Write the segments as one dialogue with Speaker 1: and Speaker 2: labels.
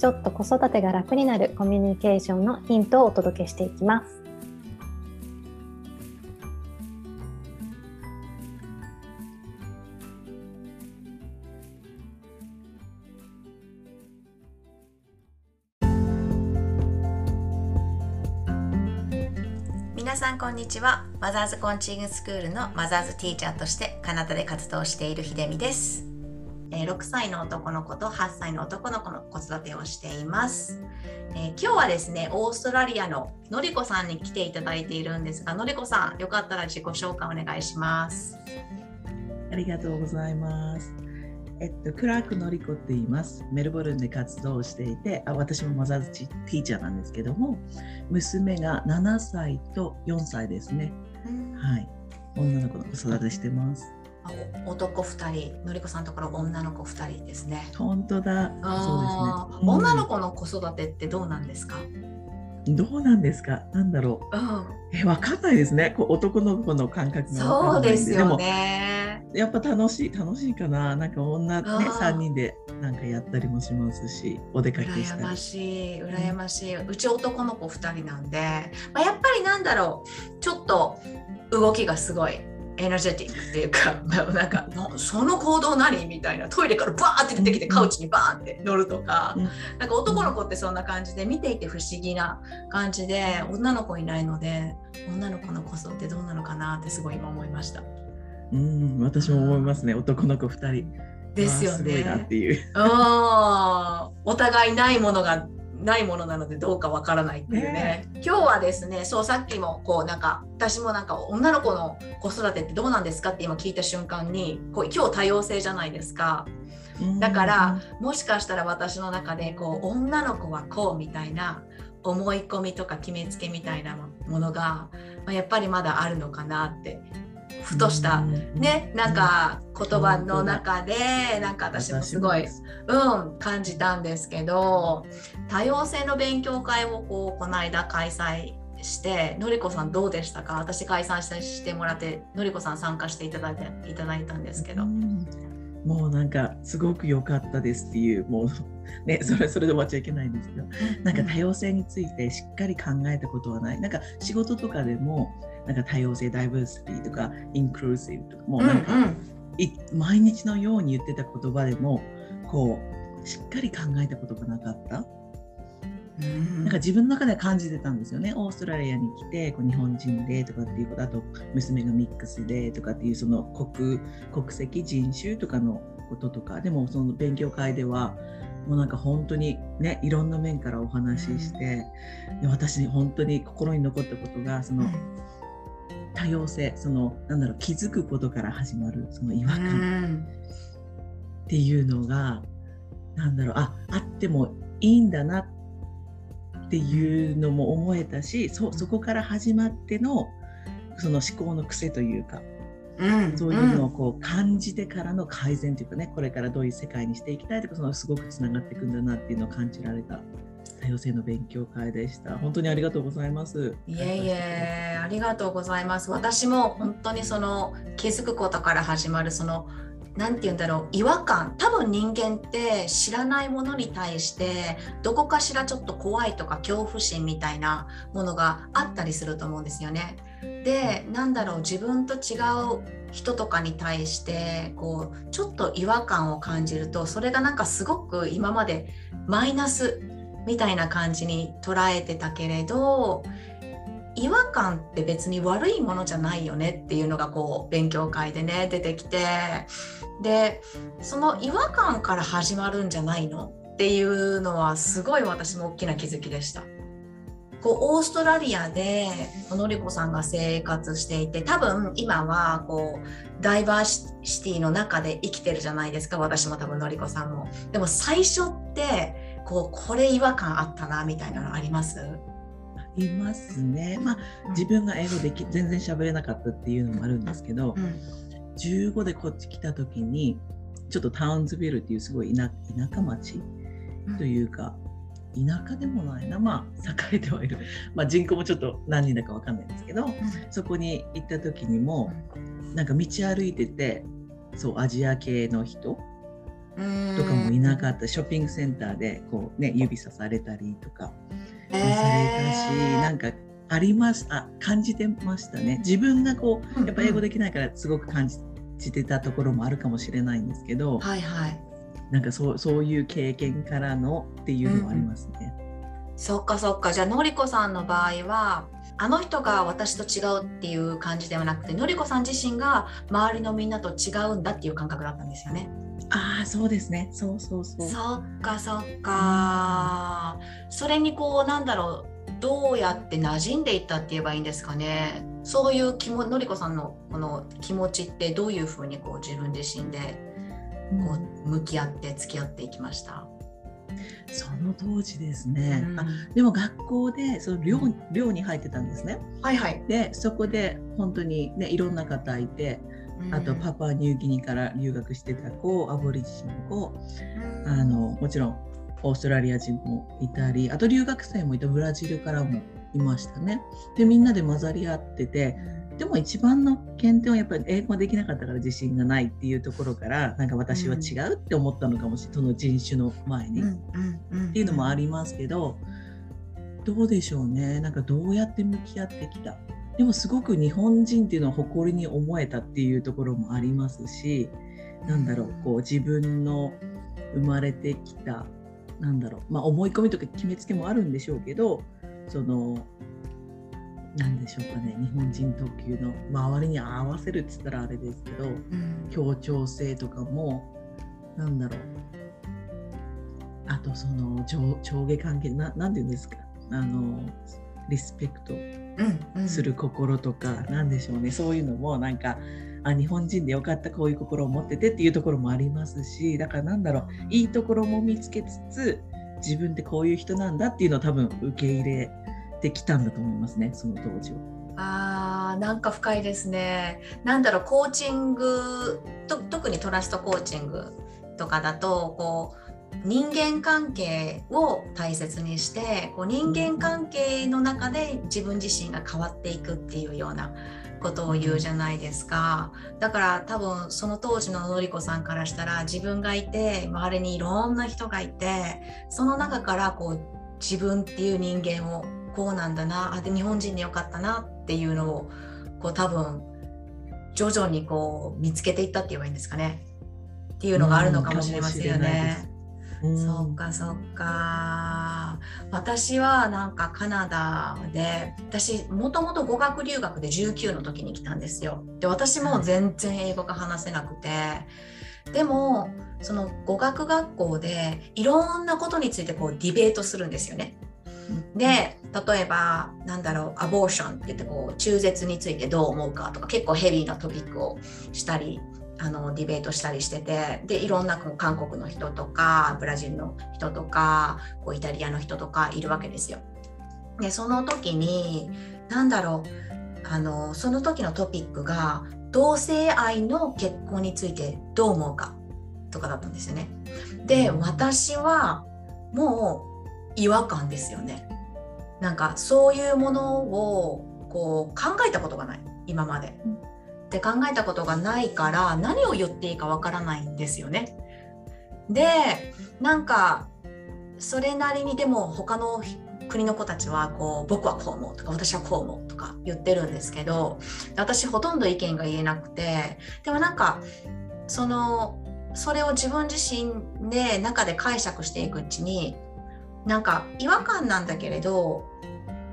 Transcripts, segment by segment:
Speaker 1: ちょっと子育てが楽になるコミュニケーションのヒントをお届けしていきます。
Speaker 2: 皆さんこんにちはマザーズコンチングスクールのマザーズティーチャーとしてカナダで活動している秀美ですえ6歳の男の子と8歳の男の子の子育てをしています、えー、今日はですねオーストラリアののりこさんに来ていただいているんですがのりこさんよかったら自己紹介お願いします
Speaker 3: ありがとうございますえっと、クラークのりこって言います。メルボルンで活動していて、あ私もマザーズティーチャーなんですけども、娘が7歳と4歳ですね。はい。女の子の子育てしてます。
Speaker 2: 男2人のりこさんところ女の子2人ですね。
Speaker 3: 本当だ。
Speaker 2: そうですね、うん、女の子の子育てってどうなんですか？
Speaker 3: どうなんですか？なんだろう、うん、え分かんないですね。こう男の子の感覚
Speaker 2: がそうですよね。
Speaker 3: やっぱ楽しい楽しいかな。なんか女ね3人でなんかやったりもしますしお出かけしたり。羨
Speaker 2: ましい羨ましい、うち男の子2人なんで、まあ、やっぱりなんだろう。ちょっと動きがすごいエナジェティックっていうか、なんかその行動何みたいなトイレからバーって出てきてカウチにバーンって乗るとか、うん、なんか男の子ってそんな感じで見ていて不思議な感じで女の子いないので女の子の子育てどうなのかなってすごい今思いました。
Speaker 3: うん私も思いますね男の子2人。
Speaker 2: ですよね。
Speaker 3: っていう。
Speaker 2: お互いないものがないものなのでどうかわからないっていうね、ね、今日はですねそうさっきもこうなんか私もなんか女の子の子育てってどうなんですかって今聞いた瞬間にこう今日多様性じゃないですか。だからもしかしたら私の中でこう女の子はこうみたいな思い込みとか決めつけみたいなものが、まあ、やっぱりまだあるのかなってふとしたねなんか言葉の中でなんか私もすごい、うん、感じたんですけど多様性の勉強会をこうこの間開催してのりこさんどうでしたか？私開催してもらってのりこさん参加していただいていただいたんですけど。
Speaker 3: もうなんかすごく良かったですっていうもうねそれそれで終わっちゃいけないんですけど。なんか多様性についてしっかり考えたことはない。なんか仕事とかでもなんか多様性ダイバーシティとかインクルーシブとかもうなんか、うんうん、毎日のように言ってた言葉でもこうしっかり考えたことがなかった。なんか自分の中で感じてたんですよね。オーストラリアに来てこう日本人でとかっていうことあと娘がミックスでとかっていうその国国籍人種とかのこととかでもその勉強会ではもうなんか本当にねいろんな面からお話しして、で私本当に心に残ったことがその、多様性そのなんだろう気づくことから始まるその違和感。っていうのが、うん、なんだろうああってもいいんだなっていうのも思えたしそそこから始まってのその思考の癖というか、うん、そういうのをこう感じてからの改善というかねこれからどういう世界にしていきたいとかそのすごくつながっていくんだなっていうのを感じられた多様性の勉強会でした。本当にありがとうございます。
Speaker 2: いえいえ、ありがとうございます。私も本当にその気づくことから始まるその何て言うんだろう違和感多分人間って知らないものに対してどこかしらちょっと怖いとか恐怖心みたいなものがあったりすると思うんですよね。でなんだろう自分と違う人とかに対してこうちょっと違和感を感じるとそれがなんかすごく今までマイナスみたいな感じに捉えてたけれど違和感って別に悪いものじゃないよねっていうのがこう勉強会でね出てきてでその違和感から始まるんじゃないの？っていうのはすごい私も大きな気づきでした。こうオーストラリアでのりこさんが生活していて多分今はこうダイバーシティの中で生きてるじゃないですか私も多分のりこさんも。でも最初ってこうこれ違和感あったなみたいなのあります？
Speaker 3: いますね。まあ、自分が英語でき全然喋れなかったっていうのもあるんですけど、うん、15でこっち来た時にちょっとタウンズビルっていうすごい田舎町？というか、うん、田舎でもないな。まあ栄えてはいる、まあ、人口もちょっと何人だか分かんないんですけど、うん、そこに行った時にもなんか道歩いててそうアジア系の人とかもいなかった。ショッピングセンターでこう、ね、指さされたりとか。されたし、えー、なんかあります。あ感じてましたね。自分がこうやっぱ英語できないからすごく感じてたところもあるかもしれないんですけど、
Speaker 2: はいはい、
Speaker 3: なんかそうそういう経験からのっていうのはありますね。
Speaker 2: うん、そっかそっか。じゃあのりこさんの場合はあの人が私と違うっていう感じではなくてのりこさん自身が周りのみんなと違うんだっていう感覚だったんですよね。
Speaker 3: ああそうですね。そうそうそう。
Speaker 2: そっかそっか、それにこうなんだろうどうやって馴染んでいったって言えばいいんですかね。そういう気ものりこさんのこの気持ちってどういうふうにこう自分自身でこう向き合って付き合っていきました、
Speaker 3: その当時ですね、うん、あでも学校でその寮寮に入ってたんですね。
Speaker 2: はいはい、
Speaker 3: でそこで本当に、ね、いろんな方いてあとパパニューギニから留学してた子アボリジンの子あのもちろんオーストラリア人もいたりあと留学生もいたブラジルからもいましたね。でみんなで混ざり合っててでも一番の欠点はやっぱり英語ができなかったから自信がないっていうところからなんか私は違うって思ったのかもしれない、その人種の前に、っていうのもありますけどどうでしょうね。なんかどうやって向き合ってきた。でもすごく日本人っていうのは誇りに思えたっていうところもありますしなんだろうこう自分の生まれてきたなんだろう、まあ、思い込みとか決めつけもあるんでしょうけどその何でしょうかね日本人特有の周りに合わせるっつったらあれですけど、うん、協調性とかもなんだろう。あとその上下関係ななんて言うんですか？あのリスペクトする心とか、うん、なんでしょうね。そういうのもなんかあ日本人でよかったこういう心を持っててっていうところもありますしだからなんだろう。いいところも見つけつつ自分ってこういう人なんだっていうのを多分受け入れてきたんだと思いますねその当時は。
Speaker 2: あなんか深いですね。なんだろうコーチングと特にトラストコーチングとかだとこう人間関係を大切にしてこう人間関係の中で自分自身が変わっていくっていうようなことを言うじゃないですかだから多分その当時ののりこさんからしたら自分がいて周りにいろんな人がいてその中からこう自分っていう人間をこうなんだなあで日本人でよかったなっていうのをこう多分徐々にこう見つけていったって言えばいいんですかね。っていうのがあるのかもしれませんよね。そっかそっか。私はなんかカナダで私もともと語学留学で19の時に来たんですよ。で私も全然英語が話せなくて、でもその語学学校でいろんなことについてこうディベートするんですよね。で例えばなんだろうアボーションって言ってこう中絶についてどう思うかとか結構ヘビーなトピックをしたりあのディベートしたりしててでいろんな韓国の人とかブラジルの人とかこうイタリアの人とかいるわけですよ。でその時に何だろうあのその時のトピックが同性愛の結婚についてどう思うかとかだったんですよね。で私はもう違和感ですよね。なんかそういうものをこう考えたことがない今まで。って考えたことがないから何を言っていいかわからないんですよね。でなんかそれなりにでも他の国の子たちはこう僕はこう思うとか私はこう思うとか言ってるんですけど私ほとんど意見が言えなくてでもなんかそのそれを自分自身で中で解釈していくうちになんか違和感なんだけれど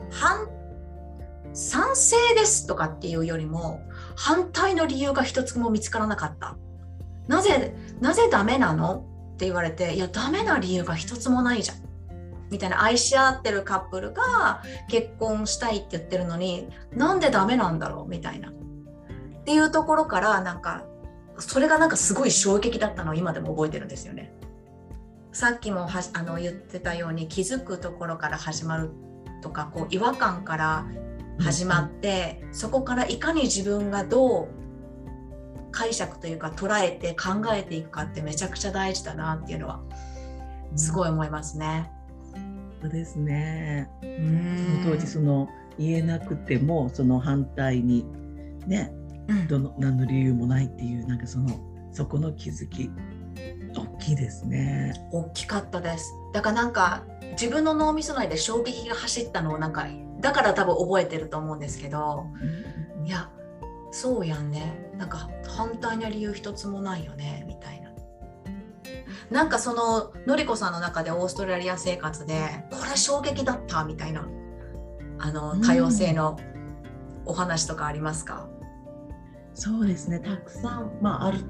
Speaker 2: 反賛成ですとかっていうよりも反対の理由が一つも見つからなかった。なぜ、なぜダメなの？って言われて、いや、ダメな理由が一つもないじゃん。みたいな愛し合ってるカップルが結婚したいって言ってるのに、なんでダメなんだろう？みたいな。っていうところから、なんか、それがなんかすごい衝撃だったのを今でも覚えてるんですよね。さっきもはあの言ってたように気づくところから始まるとかこう違和感から始まって、うん、そこからいかに自分がどう解釈というか捉えて考えていくかってめちゃくちゃ大事だなっていうのはすごい思いますね。
Speaker 3: そうですね。その当時その言えなくてもその反対にね、うん、どの何の理由もないっていうなんかそのそこの気づき大きいですね。
Speaker 2: 大きかったです。だからなんか自分の脳みそ内で衝撃が走ったのをなんかだから多分覚えてると思うんですけど、うん、いやそうやんねなんか反対な理由一つもないよねみたいな。なんかそののりこさんの中でオーストラリア生活でこれ衝撃だったみたいなあの多様性のお話とかありますか、
Speaker 3: うん、そうですねたくさん、まあ、ある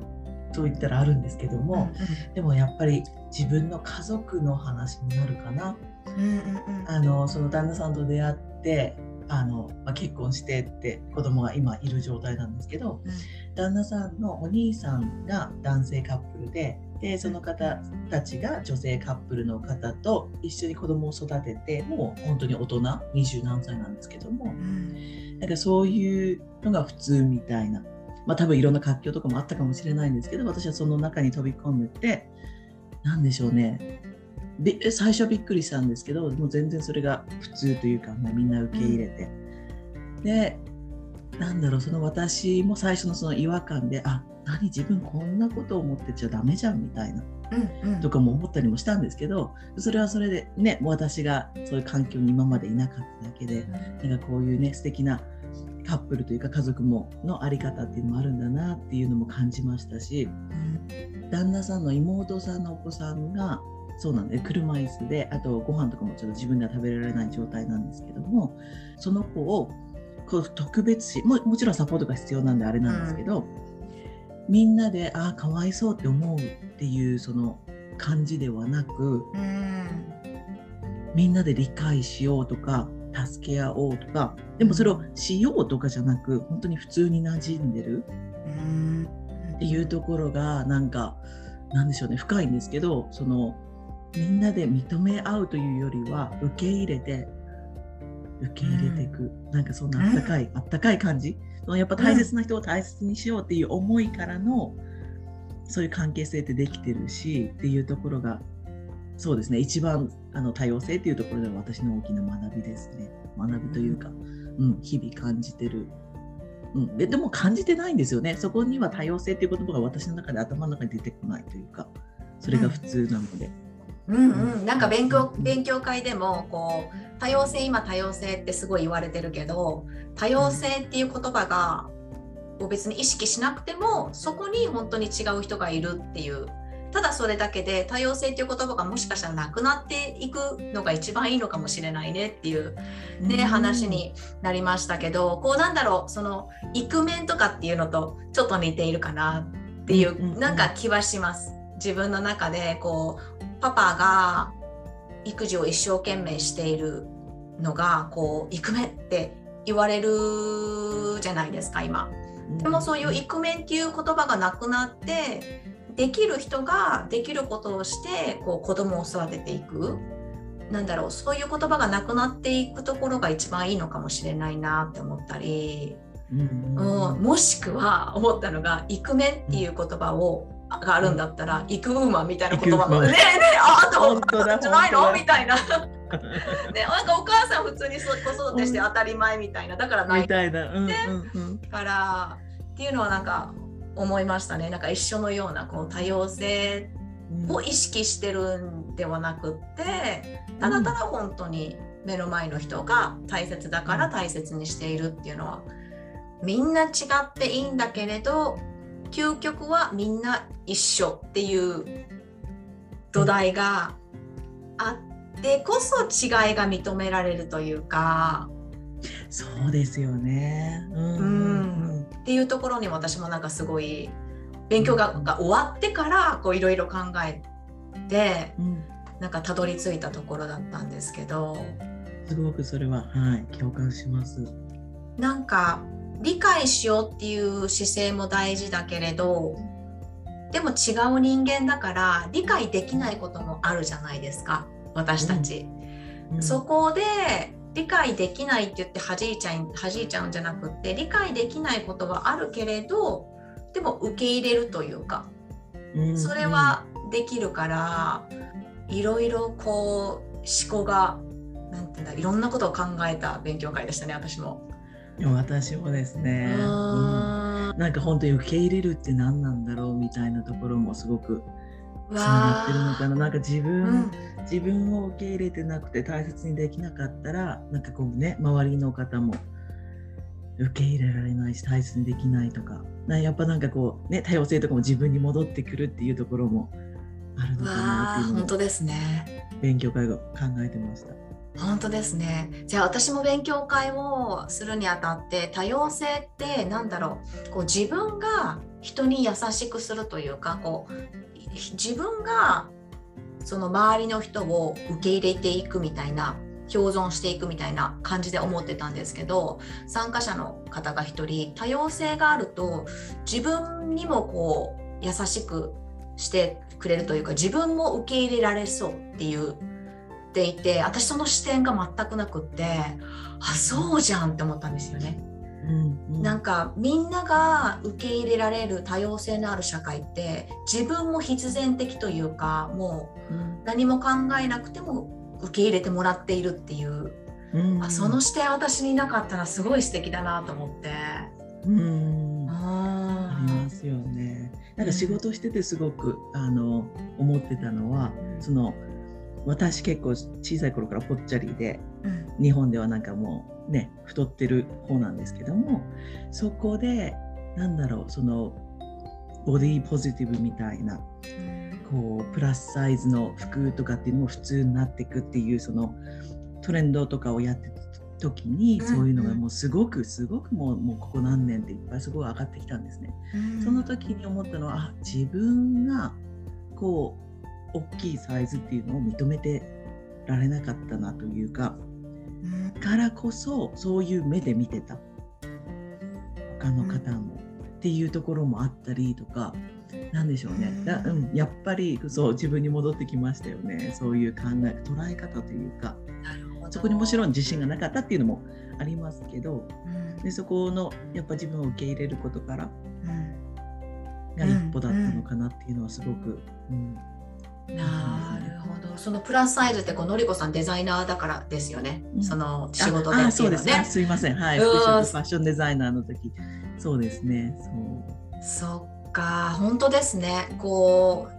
Speaker 3: と言ったらあるんですけども、うんうん、でもやっぱり自分の家族の話になるかな。うんうんうん、あのその旦那さんと出会ってあの、まあ、結婚してって子供が今いる状態なんですけど、うん、旦那さんのお兄さんが男性カップルででその方たちが女性カップルの方と一緒に子供を育ててもう本当に大人二十何歳なんですけども、うん、なんかそういうのが普通みたいな、まあ、多分いろんな活況とかもあったかもしれないんですけど私はその中に飛び込んでて何でしょうね。で最初はびっくりしたんですけどもう全然それが普通というかもうみんな受け入れて、うん、でなんだろうその私も最初のその違和感であ何自分こんなことを思ってちゃダメじゃんみたいな、うんうん、とかも思ったりもしたんですけどそれはそれでね私がそういう環境に今までいなかっただけで、うん、なんかこういうね素敵なカップルというか家族もの在り方っていうのもあるんだなっていうのも感じましたし、うん、旦那さんの妹さんのお子さんがそうなんで車椅子であとご飯とかもちょっと自分では食べられない状態なんですけどもその子をこう特別視ももちろんサポートが必要なんであれなんですけど、うん、みんなでああかわいそうって思うっていうその感じではなく、うん、みんなで理解しようとか助け合おうとかでもそれをしようとかじゃなく本当に普通に馴染んでる。っていうところがなんかなんでしょうね深いんですけどそのみんなで認め合うというよりは受け入れて受け入れていく、うん、なんかそんなあったかい、うん、あったかい感じ。やっぱ大切な人を大切にしようっていう思いからの、そういう関係性ってできてるしっていうところがそうですね。一番あの多様性っていうところでは私の大きな学びですね。学びというか、うん、日々感じてる。うん、ででも感じてないんですよね。そこには多様性っていう言葉が私の中で頭の中に出てこないというか、それが普通なので。
Speaker 2: うんうん、なんか勉強勉強会でもこう多様性今多様性ってすごい言われてるけど多様性っていう言葉が別に意識しなくてもそこに本当に違う人がいるっていうただそれだけで多様性っていう言葉がもしかしたらなくなっていくのが一番いいのかもしれないねっていうね、話になりましたけどこうなんだろうそのイクメンとかっていうのとちょっと似ているかなっていうなんか気はします。自分の中でこうパパが育児を一生懸命しているのがこうイクメンって言われるじゃないですか今。でもそういうイクメンっていう言葉がなくなってできる人ができることをしてこう子供を育てていく。なんだろうそういう言葉がなくなっていくところが一番いいのかもしれないなって思ったり、うん、うん、もしくは思ったのがイクメンっていう言葉をがあるんだったら、イクウーマンみたいな言葉もねえねえあんた本当じゃないの？みたいな。ね、なんかお母さん普通に子育てして当たり前みたいな。だからない。みたいな、うんうんうん、からっていうのはなんか思いましたねなんか一緒のようなこう多様性を意識してるんではなくってただただ本当に目の前の人が大切だから大切にしているっていうのはみんな違っていいんだけれど究極はみんな一緒っていう土台があってこそ違いが認められるというか。
Speaker 3: そうですよね、
Speaker 2: うん、うん、っていうところに私もなんかすごい勉強が,、が終わってからいろいろ考えて、うん、なんかたどり着いたところだったんですけど
Speaker 3: すごくそれははい共感します。
Speaker 2: なんか理解しようっていう姿勢も大事だけれどでも違う人間だから理解できないこともあるじゃないですか私たち。
Speaker 3: うん。
Speaker 2: そこで理解できないって言って弾いちゃい弾いちゃうんじゃなくって理解できないことはあるけれどでも受け入れるというか
Speaker 3: うん
Speaker 2: それはできるからいろいろこう思考がなんていうんだいろんなことを考えた勉強会でしたね私も。
Speaker 3: 私もですね、うん。
Speaker 2: あ
Speaker 3: なんか本当に受け入れるって何なんだろうみたいなところもすごく
Speaker 2: ー
Speaker 3: つながってるのかな？なんか自分、
Speaker 2: うん
Speaker 3: 自分を受け入れてなくて大切にできなかったらなんかこうね周りの方も受け入れられないし大切にできないとかなやっぱなんかこうね多様性とかも自分に戻ってくるっていうところもあるのかなっていう
Speaker 2: 本当ですね。
Speaker 3: 勉強会を考えてました。
Speaker 2: 本当ですね。じゃあ私も勉強会をするにあたって多様性ってなんだろうこう自分が人に優しくするというかこう自分がその周りの人を受け入れていくみたいな共存していくみたいな感じで思ってたんですけど参加者の方が一人多様性があると自分にもこう優しくしてくれるというか自分も受け入れられそうっていうっていて私その視点が全くなくってあそうじゃんって思ったんですよね。
Speaker 3: うんうん。
Speaker 2: なんかみんなが受け入れられる多様性のある社会って自分も必然的というかも
Speaker 3: う
Speaker 2: 何も考えなくても受け入れてもらっているっていう、
Speaker 3: うん
Speaker 2: あその視点私になかったらすごい素敵だなと思って。
Speaker 3: うん。あ
Speaker 2: あ
Speaker 3: りますよね。なんか仕事しててすごくあの思ってたのはその私結構小さい頃からぽっちゃりで
Speaker 2: うん。
Speaker 3: 日本ではなんかもうね太ってる方なんですけどもそこでなんだろうそのボディポジティブみたいなこうプラスサイズの服とかっていうのも普通になっていくっていうそのトレンドとかをやってた時に
Speaker 2: うん。
Speaker 3: そういうのがもうすごくすごくもうもうここ何年っていっぱいすごい上がってきたんですね。その時に思ったのはあ自分がこう大きいサイズっていうのを認めてられなかったなというか
Speaker 2: うん
Speaker 3: からこそそういう目で見てた。他の方も、っていうところもあったりとかなんでしょうね、
Speaker 2: うん。
Speaker 3: だうん、やっぱりそう自分に戻ってきましたよね。そういう考え捉え方というか。そこにもちろん自信がなかったっていうのもありますけど
Speaker 2: うん。
Speaker 3: でそこのやっぱ自分を受け入れることから
Speaker 2: うん。
Speaker 3: が一歩だったのかなっていうのはすごく、うん。
Speaker 2: なるそのプラスサイズってこうのりこさんデザイナーだからですよね。
Speaker 3: うん
Speaker 2: その仕事でっていうの
Speaker 3: そうですね
Speaker 2: ね。
Speaker 3: すいませんはいファッションデザイナーの時そうですねそう
Speaker 2: そっか、本当ですね。こう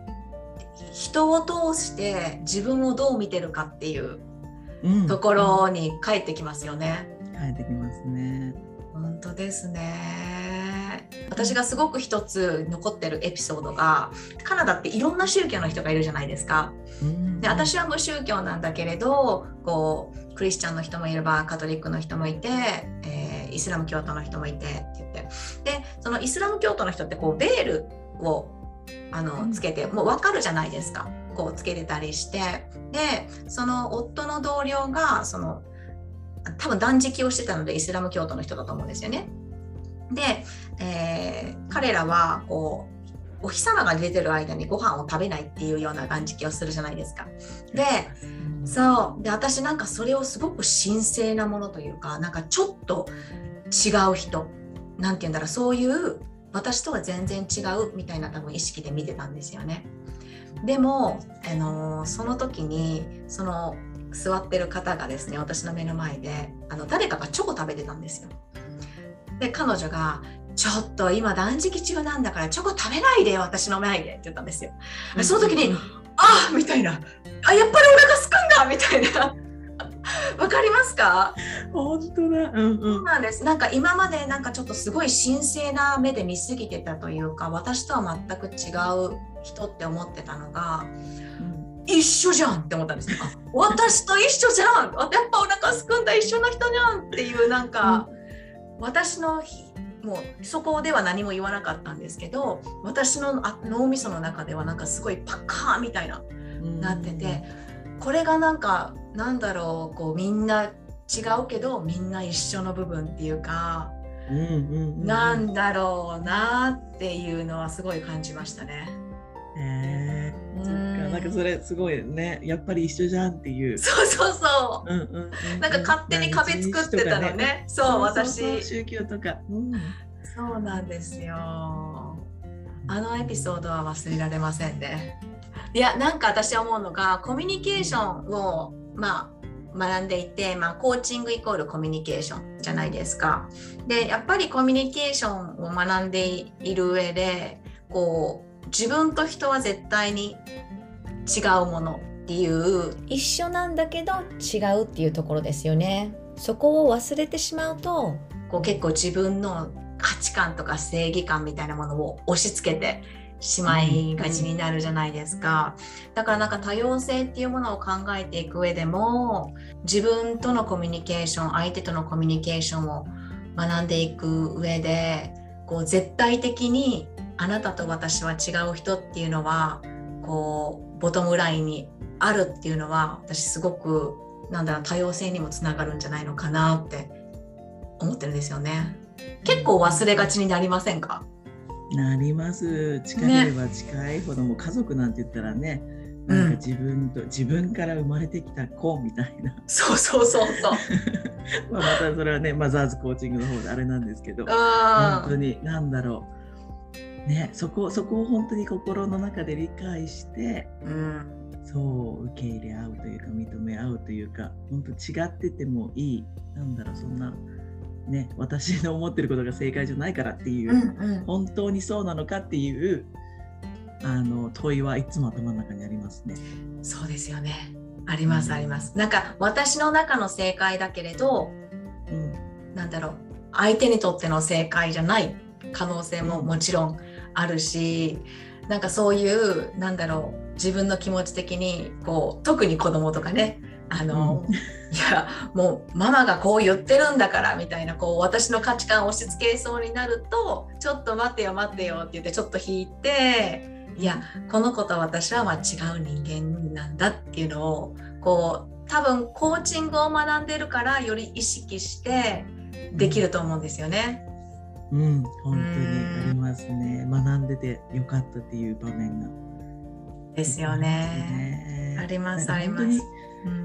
Speaker 2: 人を通して自分をどう見てるかっていう
Speaker 3: うん
Speaker 2: ところに帰ってきますよね。
Speaker 3: 変えてきますね。
Speaker 2: 本当ですね。私がすごく一つ残ってるエピソードがカナダっていろんな宗教の人がいるじゃないですか。
Speaker 3: うん。
Speaker 2: で私は無宗教なんだけれどこうクリスチャンの人もいればカトリックの人もいて、えーイスラム教徒の人もいてって言って。でそのイスラム教徒の人ってこうベールをあのつけてもう分かるじゃないですか。こうつけてたりして。でその夫の同僚がその多分断食をしてたのでイスラム教徒の人だと思うんですよね。で、えー彼らはこうお日様が出てる間にご飯を食べないっていうような断食をするじゃないですか。でそうで私なんかそれをすごく神聖なものというかなんかちょっと違う人なんて言うんだろうそういう私とは全然違うみたいな多分意識で見てたんですよね。でも、あのーその時にその座ってる方がですね私の目の前であの誰かがチョコ食べてたんですよ。で彼女が「ちょっと今断食中なんだからチョコ食べないで私の前で」って言ったんですよ。でその時にあみたいな。あ、やっぱりお腹すくんだみたいな。わかりますか？
Speaker 3: 本当だ。うんう
Speaker 2: そうんなんです。なんか今までなんかちょっとすごい神聖な目で見すぎてたというか、私とは全く違う人って思ってたのが、一緒じゃんって思ったんですよ。あ私と一緒じゃんやっぱお腹すくんだ一緒の人じゃんっていうなんか、私のひもうそこでは何も言わなかったんですけど私のあ脳みその中ではなんかすごいパッカーンみたいな
Speaker 3: うん
Speaker 2: なってて、これがなんかなんだろうこうみんな違うけどみんな一緒の部分っていうか
Speaker 3: うんうんうん、
Speaker 2: なんだろうなっていうのはすごい感じましたね。
Speaker 3: なんかそれすごいねやっぱり一緒じゃんっていう。
Speaker 2: そうそうそう。
Speaker 3: うんうんうんうん
Speaker 2: なんか勝手に壁作ってたのね。そう、私。
Speaker 3: 宗教とか。うん
Speaker 2: そうなんですよ。あのエピソードは忘れられませんね。いや、なんか私は思うのが、コミュニケーションを、まあ、学んでいて、まあ、コーチングイコールコミュニケーションじゃないですか。で、やっぱりコミュニケーションを学んでいる上で、こう、自分と人は絶対に違うものっていう
Speaker 4: 一緒なんだけど違うっていうところですよねそこを忘れてしまうと
Speaker 2: こう結構自分の価値観とか正義感みたいなものを押し付けてしまいがちになるじゃないですか。だからなんか多様性っていうものを考えていく上でも自分とのコミュニケーション相手とのコミュニケーションを学んでいく上でこう絶対的にあなたと私は違う人っていうのはこうボトムラインにあるっていうのは私すごくなんだろう多様性にもつながるんじゃないのかなって思ってるんですよね。結構忘れがちになりませんか？
Speaker 3: なります。近ければ近いほども家族なんて言ったらね、なんか自分と、自分から生まれてきた子みたいな。
Speaker 2: そうそうそうそう。
Speaker 3: まあまたそれはね、マザーズコーチングの方であれなんですけど、本当
Speaker 2: うん
Speaker 3: に何だろう。ね、そこそこを本当に心の中で理解して
Speaker 2: うん
Speaker 3: そう受け入れ合うというか認め合うというか本当違っててもいいなんだろうそんなね私の思ってることが正解じゃないからっていう、
Speaker 2: うんうん
Speaker 3: 本当にそうなのかっていうあの問いはいつも頭の中にありますね。
Speaker 2: そうですよね。ありますあります。なんか私の中の正解だけれど、
Speaker 3: うん
Speaker 2: なんだろう相手にとっての正解じゃない可能性ももちろんあるし、なんかそういうなんだろう自分の気持ち的にこう特に子供とかねあの、
Speaker 3: うん。
Speaker 2: いやもうママがこう言ってるんだからみたいなこう私の価値観を押し付けそうになるとちょっと待ってよ待ってよって言ってちょっと引いていやこの子と私はまあ違う人間なんだっていうのをこう多分コーチングを学んでるからより意識してできると思うんですよね。
Speaker 3: うん、本当にますね。学んでてよかったっていう場面が。
Speaker 2: ですよね。ありますあります。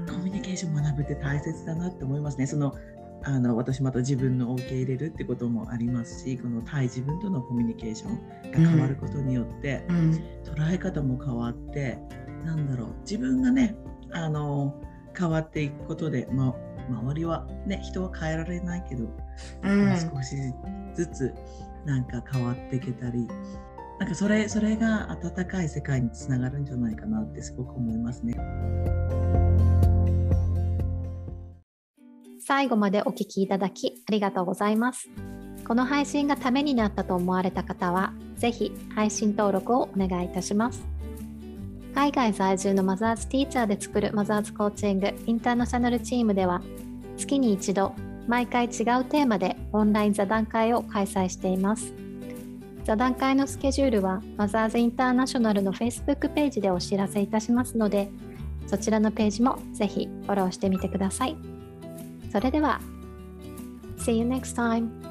Speaker 3: コミュニケーション学ぶって大切だなって思いますね。そのあの私また自分の受け入れるってこともありますし、この対自分とのコミュニケーションが変わることによって、
Speaker 2: うん
Speaker 3: 捉え方も変わって、なんだろう自分がねあの変わっていくことで、ま、周りはね人は変えられないけど、
Speaker 2: うん
Speaker 3: 少しずつなんか変わっていけたりなんかそれそれが温かい世界につながるんじゃないかなってすごく思いますね。
Speaker 1: 最後までお聞きいただきありがとうございます。この配信がためになったと思われた方は、ぜひ配信登録をお願いいたします。海外在住のマザーズティーチャーで作るマザーズコーチングインターナショナルチームでは、月に一度、毎回違うテーマでオンライン座談会を開催しています。座談会のスケジュールはマザーズインターナショナルの Facebook ページでお知らせいたしますので、そちらのページもぜひフォローしてみてください。それでは、See you next time!